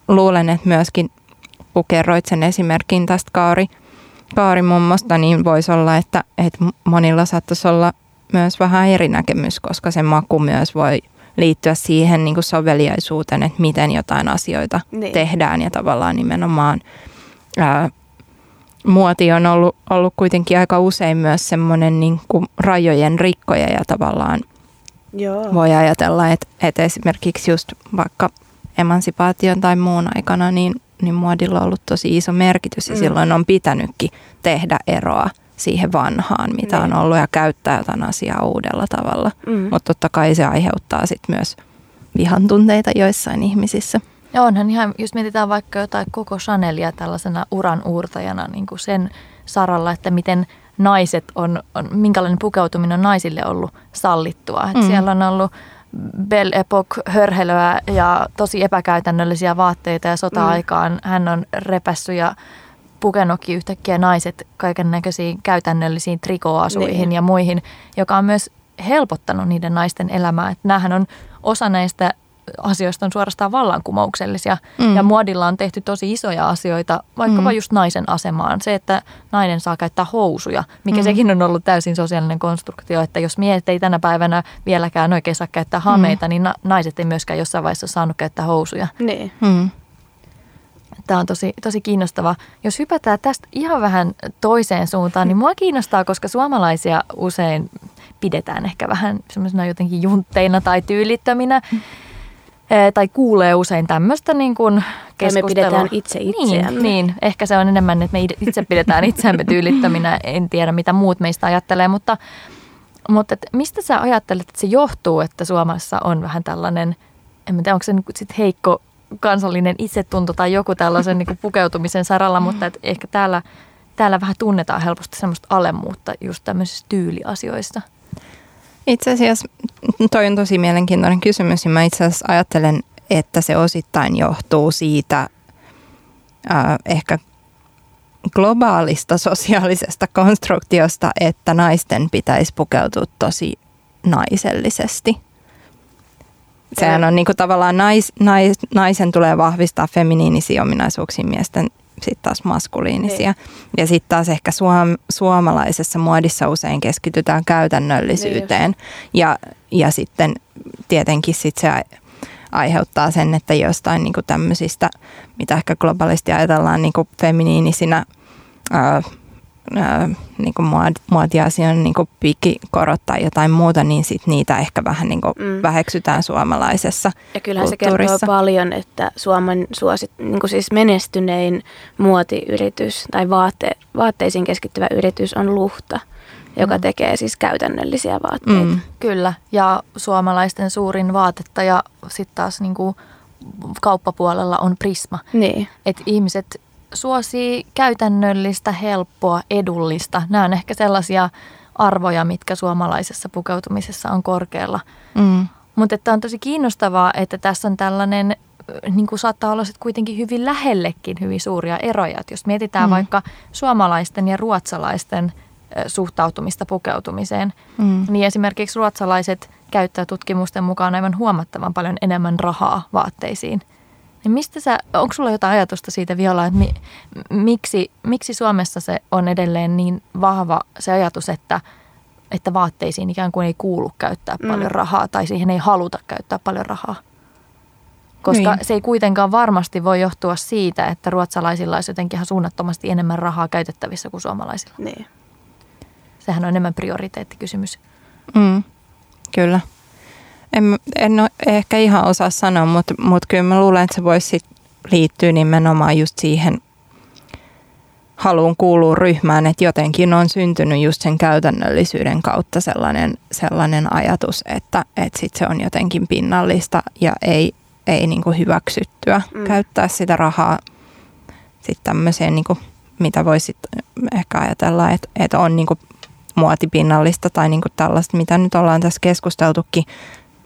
luulen, että myöskin kun kerroit sen esimerkin tästä Kaari, Kaari mummosta, niin voisi olla, että, että monilla saattaisi olla myös vähän eri näkemys, koska se maku myös voi liittyä siihen niin kuin soveliaisuuteen, että miten jotain asioita niin. tehdään ja tavallaan nimenomaan ää, muoti on ollut, ollut kuitenkin aika usein myös semmoinen niin kuin rajojen rikkoja ja tavallaan Joo. voi ajatella, että, että esimerkiksi just vaikka emansipaation tai muun aikana, niin, niin muodilla on ollut tosi iso merkitys ja mm. silloin on pitänytkin tehdä eroa siihen vanhaan, mitä niin. on ollut ja käyttää jotain asiaa uudella tavalla. Mm. Mutta totta kai se aiheuttaa sitten myös vihan tunteita joissain ihmisissä. Ja onhan ihan, jos mietitään vaikka jotain koko Chanelia tällaisena uran uurtajana niin kuin sen saralla, että miten naiset on, on, minkälainen pukeutuminen on naisille ollut sallittua. Mm. siellä on ollut Belle Epoque hörhelöä ja tosi epäkäytännöllisiä vaatteita ja sota-aikaan mm. hän on repässyt ja pukenutkin yhtäkkiä naiset kaiken näköisiin käytännöllisiin trikoasuihin niin. ja muihin, joka on myös helpottanut niiden naisten elämää. Että näähän on osa näistä asioista on suorastaan vallankumouksellisia. Mm. Ja muodilla on tehty tosi isoja asioita, vaikkapa mm. just naisen asemaan. Se, että nainen saa käyttää housuja, mikä mm. sekin on ollut täysin sosiaalinen konstruktio, että jos miehet ei tänä päivänä vieläkään oikein saa käyttää hameita, mm. niin na- naiset ei myöskään jossain vaiheessa saanut käyttää housuja. Niin. Mm. Tämä on tosi, tosi kiinnostava. Jos hypätään tästä ihan vähän toiseen suuntaan, niin mua kiinnostaa, koska suomalaisia usein pidetään ehkä vähän semmoisena jotenkin juntteina tai tyylittöminä. Mm tai kuulee usein tämmöistä niin kuin keskustelua. me pidetään itse itseämme. Niin, niin, ehkä se on enemmän, että me itse pidetään itseämme tyylittöminä. En tiedä, mitä muut meistä ajattelee, mutta, mutta et mistä sä ajattelet, että se johtuu, että Suomessa on vähän tällainen, en tiedä, onko se sit heikko kansallinen itsetunto tai joku tällaisen niin kuin pukeutumisen saralla, mutta et ehkä täällä, täällä vähän tunnetaan helposti semmoista alemmuutta just tämmöisissä tyyliasioissa. Itse asiassa toi on tosi mielenkiintoinen kysymys ja mä itse asiassa ajattelen, että se osittain johtuu siitä äh, ehkä globaalista sosiaalisesta konstruktiosta, että naisten pitäisi pukeutua tosi naisellisesti. Sehän on niin kuin tavallaan nais, nais, naisen tulee vahvistaa feminiinisiä ominaisuuksia miesten sitten taas maskuliinisia. Niin. Ja sitten taas ehkä suom, suomalaisessa muodissa usein keskitytään käytännöllisyyteen. Niin ja, ja sitten tietenkin sit se aiheuttaa sen, että jostain niinku tämmöisistä, mitä ehkä globaalisti ajatellaan niinku feminiinisinä ää, niin kuin muotiasian niin kuin piikkikorot tai jotain muuta, niin sit niitä ehkä vähän niin kuin mm. väheksytään suomalaisessa Ja kyllähän se kertoo paljon, että Suomen suosit, niin kuin siis menestynein muotiyritys tai vaatte, vaatteisiin keskittyvä yritys on Luhta joka mm. tekee siis käytännöllisiä vaatteita. Mm. Kyllä, ja suomalaisten suurin vaatetta ja sitten taas niin kuin kauppapuolella on Prisma. Niin. Et ihmiset suosii käytännöllistä, helppoa, edullista. Nämä on ehkä sellaisia arvoja, mitkä suomalaisessa pukeutumisessa on korkealla. Mm. Mutta että on tosi kiinnostavaa, että tässä on tällainen, niin kuin saattaa olla sit kuitenkin hyvin lähellekin hyvin suuria eroja. Et jos mietitään mm. vaikka suomalaisten ja ruotsalaisten suhtautumista pukeutumiseen, mm. niin esimerkiksi ruotsalaiset käyttää tutkimusten mukaan aivan huomattavan paljon enemmän rahaa vaatteisiin. Niin mistä sä, onko sulla jotain ajatusta siitä Viola, että mi, miksi, miksi Suomessa se on edelleen niin vahva se ajatus, että, että vaatteisiin ikään kuin ei kuulu käyttää mm. paljon rahaa tai siihen ei haluta käyttää paljon rahaa? Koska niin. se ei kuitenkaan varmasti voi johtua siitä, että ruotsalaisilla olisi jotenkin ihan suunnattomasti enemmän rahaa käytettävissä kuin suomalaisilla. Niin. Sehän on enemmän prioriteettikysymys. Mm, kyllä. En, en ole ehkä ihan osaa sanoa, mutta, mutta kyllä mä luulen, että se voisi liittyä nimenomaan just siihen haluun kuulua ryhmään, että jotenkin on syntynyt just sen käytännöllisyyden kautta sellainen, sellainen ajatus, että, että sit se on jotenkin pinnallista ja ei, ei niin kuin hyväksyttyä mm. käyttää sitä rahaa sitten tämmöiseen, niin kuin, mitä voisit ehkä ajatella, että, että on niin kuin muotipinnallista tai niin kuin tällaista, mitä nyt ollaan tässä keskusteltukin.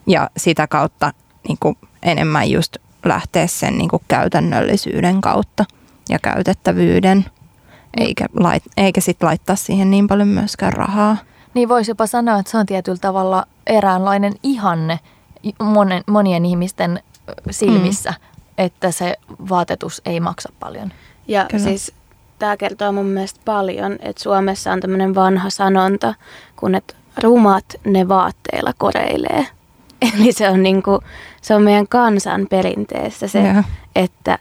Ja sitä kautta niin kuin enemmän just lähteä sen niin kuin käytännöllisyyden kautta ja käytettävyyden, eikä, lait, eikä sitten laittaa siihen niin paljon myöskään rahaa. Niin voisi jopa sanoa, että se on tietyllä tavalla eräänlainen ihanne monen, monien ihmisten silmissä, mm. että se vaatetus ei maksa paljon. Ja Kyllä. siis tämä kertoo mun mielestä paljon, että Suomessa on tämmöinen vanha sanonta, kun että rumat ne vaatteilla koreilee. Eli se on, niinku, se on meidän kansan perinteessä se, ja. että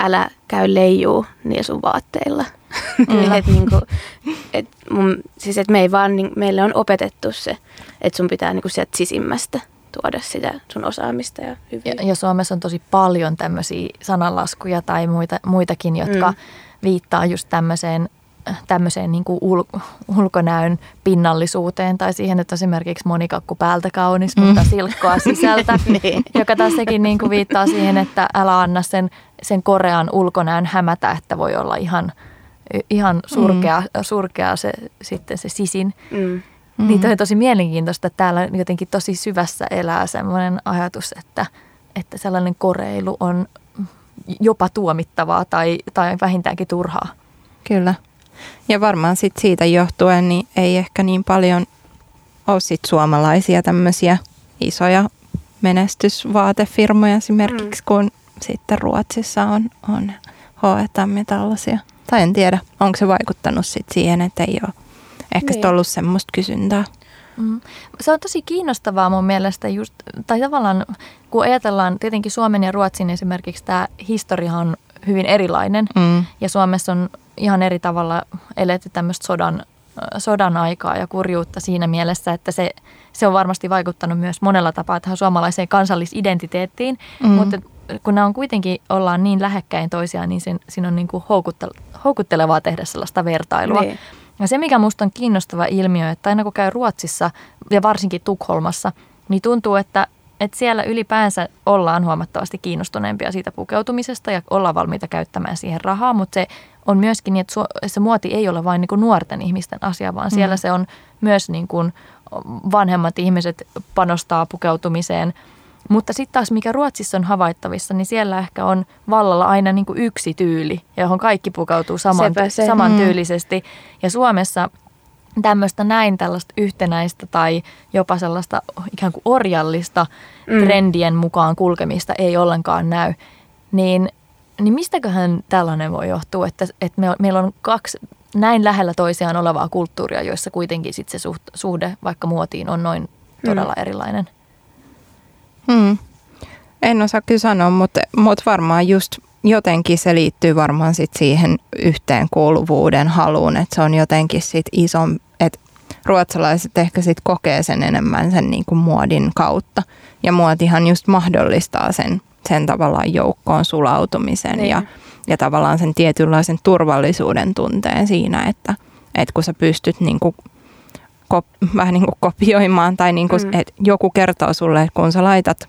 älä käy leijuu niin sun vaatteilla. Mm. et niinku, et mun, siis et me ei vaan, niin, meille on opetettu se, että sun pitää niinku sieltä sisimmästä tuoda sitä sun osaamista ja hyvin. Ja, ja Suomessa on tosi paljon tämmöisiä sananlaskuja tai muita, muitakin, jotka mm. viittaa just tämmöiseen tämmöiseen niin kuin ul- ulkonäön pinnallisuuteen tai siihen, että esimerkiksi monikakku päältä kaunis, mm. mutta silkkoa sisältä, niin. joka taas sekin niin kuin viittaa siihen, että älä anna sen, sen korean ulkonäön hämätä, että voi olla ihan, ihan surkea, mm. surkea se, sitten se sisin. Mm. Niin toi on tosi mielenkiintoista, että täällä jotenkin tosi syvässä elää semmoinen ajatus, että, että sellainen koreilu on jopa tuomittavaa tai, tai vähintäänkin turhaa. Kyllä. Ja varmaan sit siitä johtuen niin ei ehkä niin paljon ole sit suomalaisia tämmöisiä isoja menestysvaatefirmoja esimerkiksi, mm. kun sitten Ruotsissa on, on H&M ja tällaisia. Tai en tiedä, onko se vaikuttanut sit siihen, että ei ole ehkä niin. ollut semmoista kysyntää. Mm. Se on tosi kiinnostavaa mun mielestä just, tai tavallaan kun ajatellaan tietenkin Suomen ja Ruotsin esimerkiksi tämä historia on hyvin erilainen mm. ja Suomessa on ihan eri tavalla eletty tämmöistä sodan, sodan aikaa ja kurjuutta siinä mielessä, että se, se on varmasti vaikuttanut myös monella tapaa tähän suomalaiseen kansallisidentiteettiin, mm. mutta kun nämä on kuitenkin, ollaan niin lähekkäin toisiaan, niin sen, siinä on niin kuin houkuttelevaa tehdä sellaista vertailua. Niin. Ja se, mikä minusta on kiinnostava ilmiö, että aina kun käy Ruotsissa ja varsinkin Tukholmassa, niin tuntuu, että, että siellä ylipäänsä ollaan huomattavasti kiinnostuneempia siitä pukeutumisesta ja ollaan valmiita käyttämään siihen rahaa, mutta se on myöskin niin, että se muoti ei ole vain niin kuin nuorten ihmisten asia, vaan siellä mm. se on myös niin kuin vanhemmat ihmiset panostaa pukeutumiseen. Mutta sitten taas mikä Ruotsissa on havaittavissa, niin siellä ehkä on vallalla aina niin kuin yksi tyyli, johon kaikki pukeutuu saman, se. samantyylisesti. Mm. Ja Suomessa tämmöistä näin tällaista yhtenäistä tai jopa sellaista ikään kuin orjallista mm. trendien mukaan kulkemista ei ollenkaan näy. Niin niin mistäköhän tällainen voi johtua, että, että me, meillä on kaksi näin lähellä toisiaan olevaa kulttuuria, joissa kuitenkin sit se suht, suhde vaikka muotiin on noin todella mm. erilainen? Hmm. En osaa kyllä sanoa, mutta, mutta varmaan just jotenkin se liittyy varmaan sit siihen yhteenkuuluvuuden haluun, että se on jotenkin sit ison, ruotsalaiset ehkä sit kokee sen enemmän sen niin kuin muodin kautta. Ja muotihan just mahdollistaa sen sen tavallaan joukkoon sulautumisen niin. ja, ja tavallaan sen tietynlaisen turvallisuuden tunteen siinä, että, että kun sä pystyt niin kuin kop, vähän niin kuin kopioimaan tai niin kuin, mm. että joku kertoo sulle, että kun sä laitat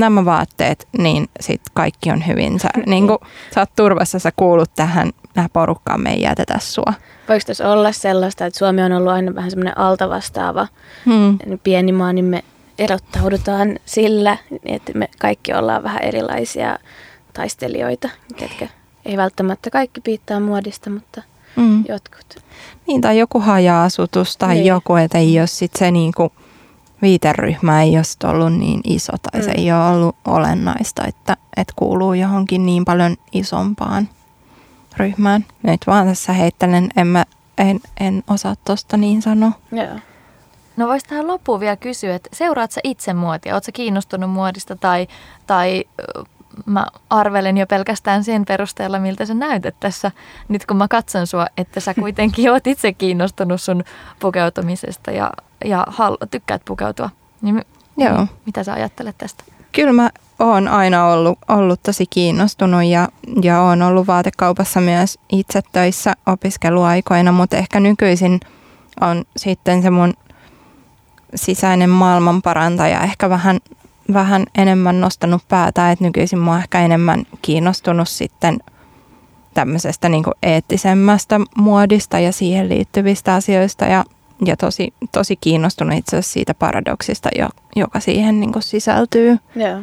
nämä vaatteet, niin sit kaikki on hyvin. Sä, niin kuin, sä oot turvassa, sä kuulut tähän, tähän porukkaan, me ei jätetä sua. Voiko tässä olla sellaista, että Suomi on ollut aina vähän semmoinen altavastaava Hmm. pieni maa, niin me erottaudutaan sillä, että me kaikki ollaan vähän erilaisia taistelijoita, ketkä ei välttämättä kaikki piittaa muodista, mutta Mm. jotkut. Niin, tai joku haja-asutus tai Niin. joku, että ei ole sit se niinku, viiteryhmä ei ole ollut niin iso tai se Mm. ei ole ollut olennaista, että, että kuuluu johonkin niin paljon isompaan ryhmään. Nyt vaan tässä heittelen, en, mä, en, en osaa tuosta niin sanoa. Joo. No vois tähän loppuun vielä kysyä, että seuraat sä itse muotia? Oletko kiinnostunut muodista tai, tai mä arvelen jo pelkästään sen perusteella, miltä sä näytät tässä, nyt kun mä katson sua, että sä kuitenkin oot itse kiinnostunut sun pukeutumisesta ja, ja hal- tykkäät pukeutua. Niin Joo. mitä sä ajattelet tästä? Kyllä mä oon aina ollut, ollut tosi kiinnostunut ja, ja oon ollut vaatekaupassa myös itse töissä opiskeluaikoina, mutta ehkä nykyisin on sitten se mun sisäinen maailmanparantaja ehkä vähän, vähän enemmän nostanut päätä, että nykyisin mä oon ehkä enemmän kiinnostunut sitten tämmöisestä niin eettisemmästä muodista ja siihen liittyvistä asioista ja, ja tosi, tosi kiinnostunut itse asiassa siitä paradoksista, jo, joka siihen niin sisältyy Joo.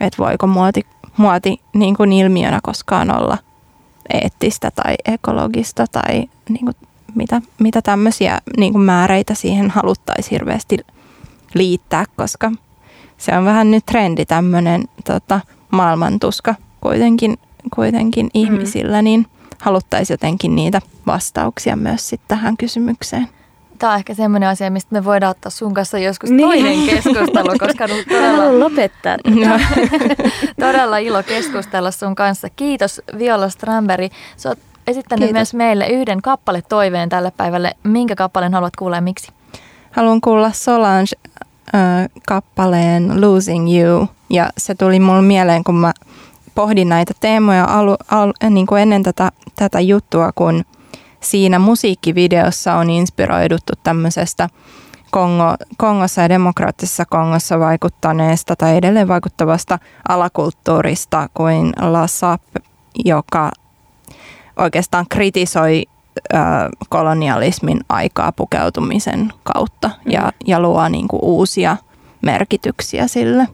että voiko muoti, muoti niin kuin ilmiönä koskaan olla eettistä tai ekologista tai niin kuin mitä, mitä tämmöisiä niin kuin määreitä siihen haluttaisiin hirveästi liittää, koska se on vähän nyt trendi tämmöinen tota, maailmantuska kuitenkin, kuitenkin ihmisillä, niin haluttaisiin jotenkin niitä vastauksia myös sitten tähän kysymykseen. Tämä on ehkä semmoinen asia, mistä me voidaan ottaa sun kanssa joskus Niin. toinen keskustelu, koska on todella, lopettaa. No. todella ilo keskustella sun kanssa. Kiitos Viola Strandberg. Sä oot esittänyt Kiitos. myös meille yhden kappale toiveen tälle päivälle. Minkä kappaleen haluat kuulla ja miksi? Haluan kuulla Solange kappaleen Losing You. Ja se tuli mulle mieleen, kun mä pohdin näitä teemoja alu, al, niin kuin ennen tätä, tätä juttua, kun siinä musiikkivideossa on inspiroiduttu tämmöisestä Kongo, Kongossa ja demokraattisessa Kongossa vaikuttaneesta tai edelleen vaikuttavasta alakulttuurista kuin La Sap, joka oikeastaan kritisoi ö, kolonialismin aikaa pukeutumisen kautta ja, ja luo niin kuin uusia merkityksiä sille.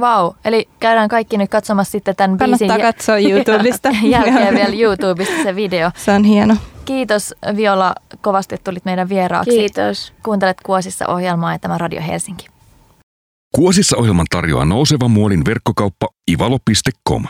Vau, eli käydään kaikki nyt katsomassa sitten tämän biisin Kannattaa katsoa YouTubesta. jälkeen vielä YouTubesta se video. Se on hieno. Kiitos Viola kovasti, että tulit meidän vieraaksi. Kiitos. Kuuntelet Kuosissa ohjelmaa ja tämä Radio Helsinki. Kuosissa ohjelman tarjoaa nouseva muodin verkkokauppa ivalo.com.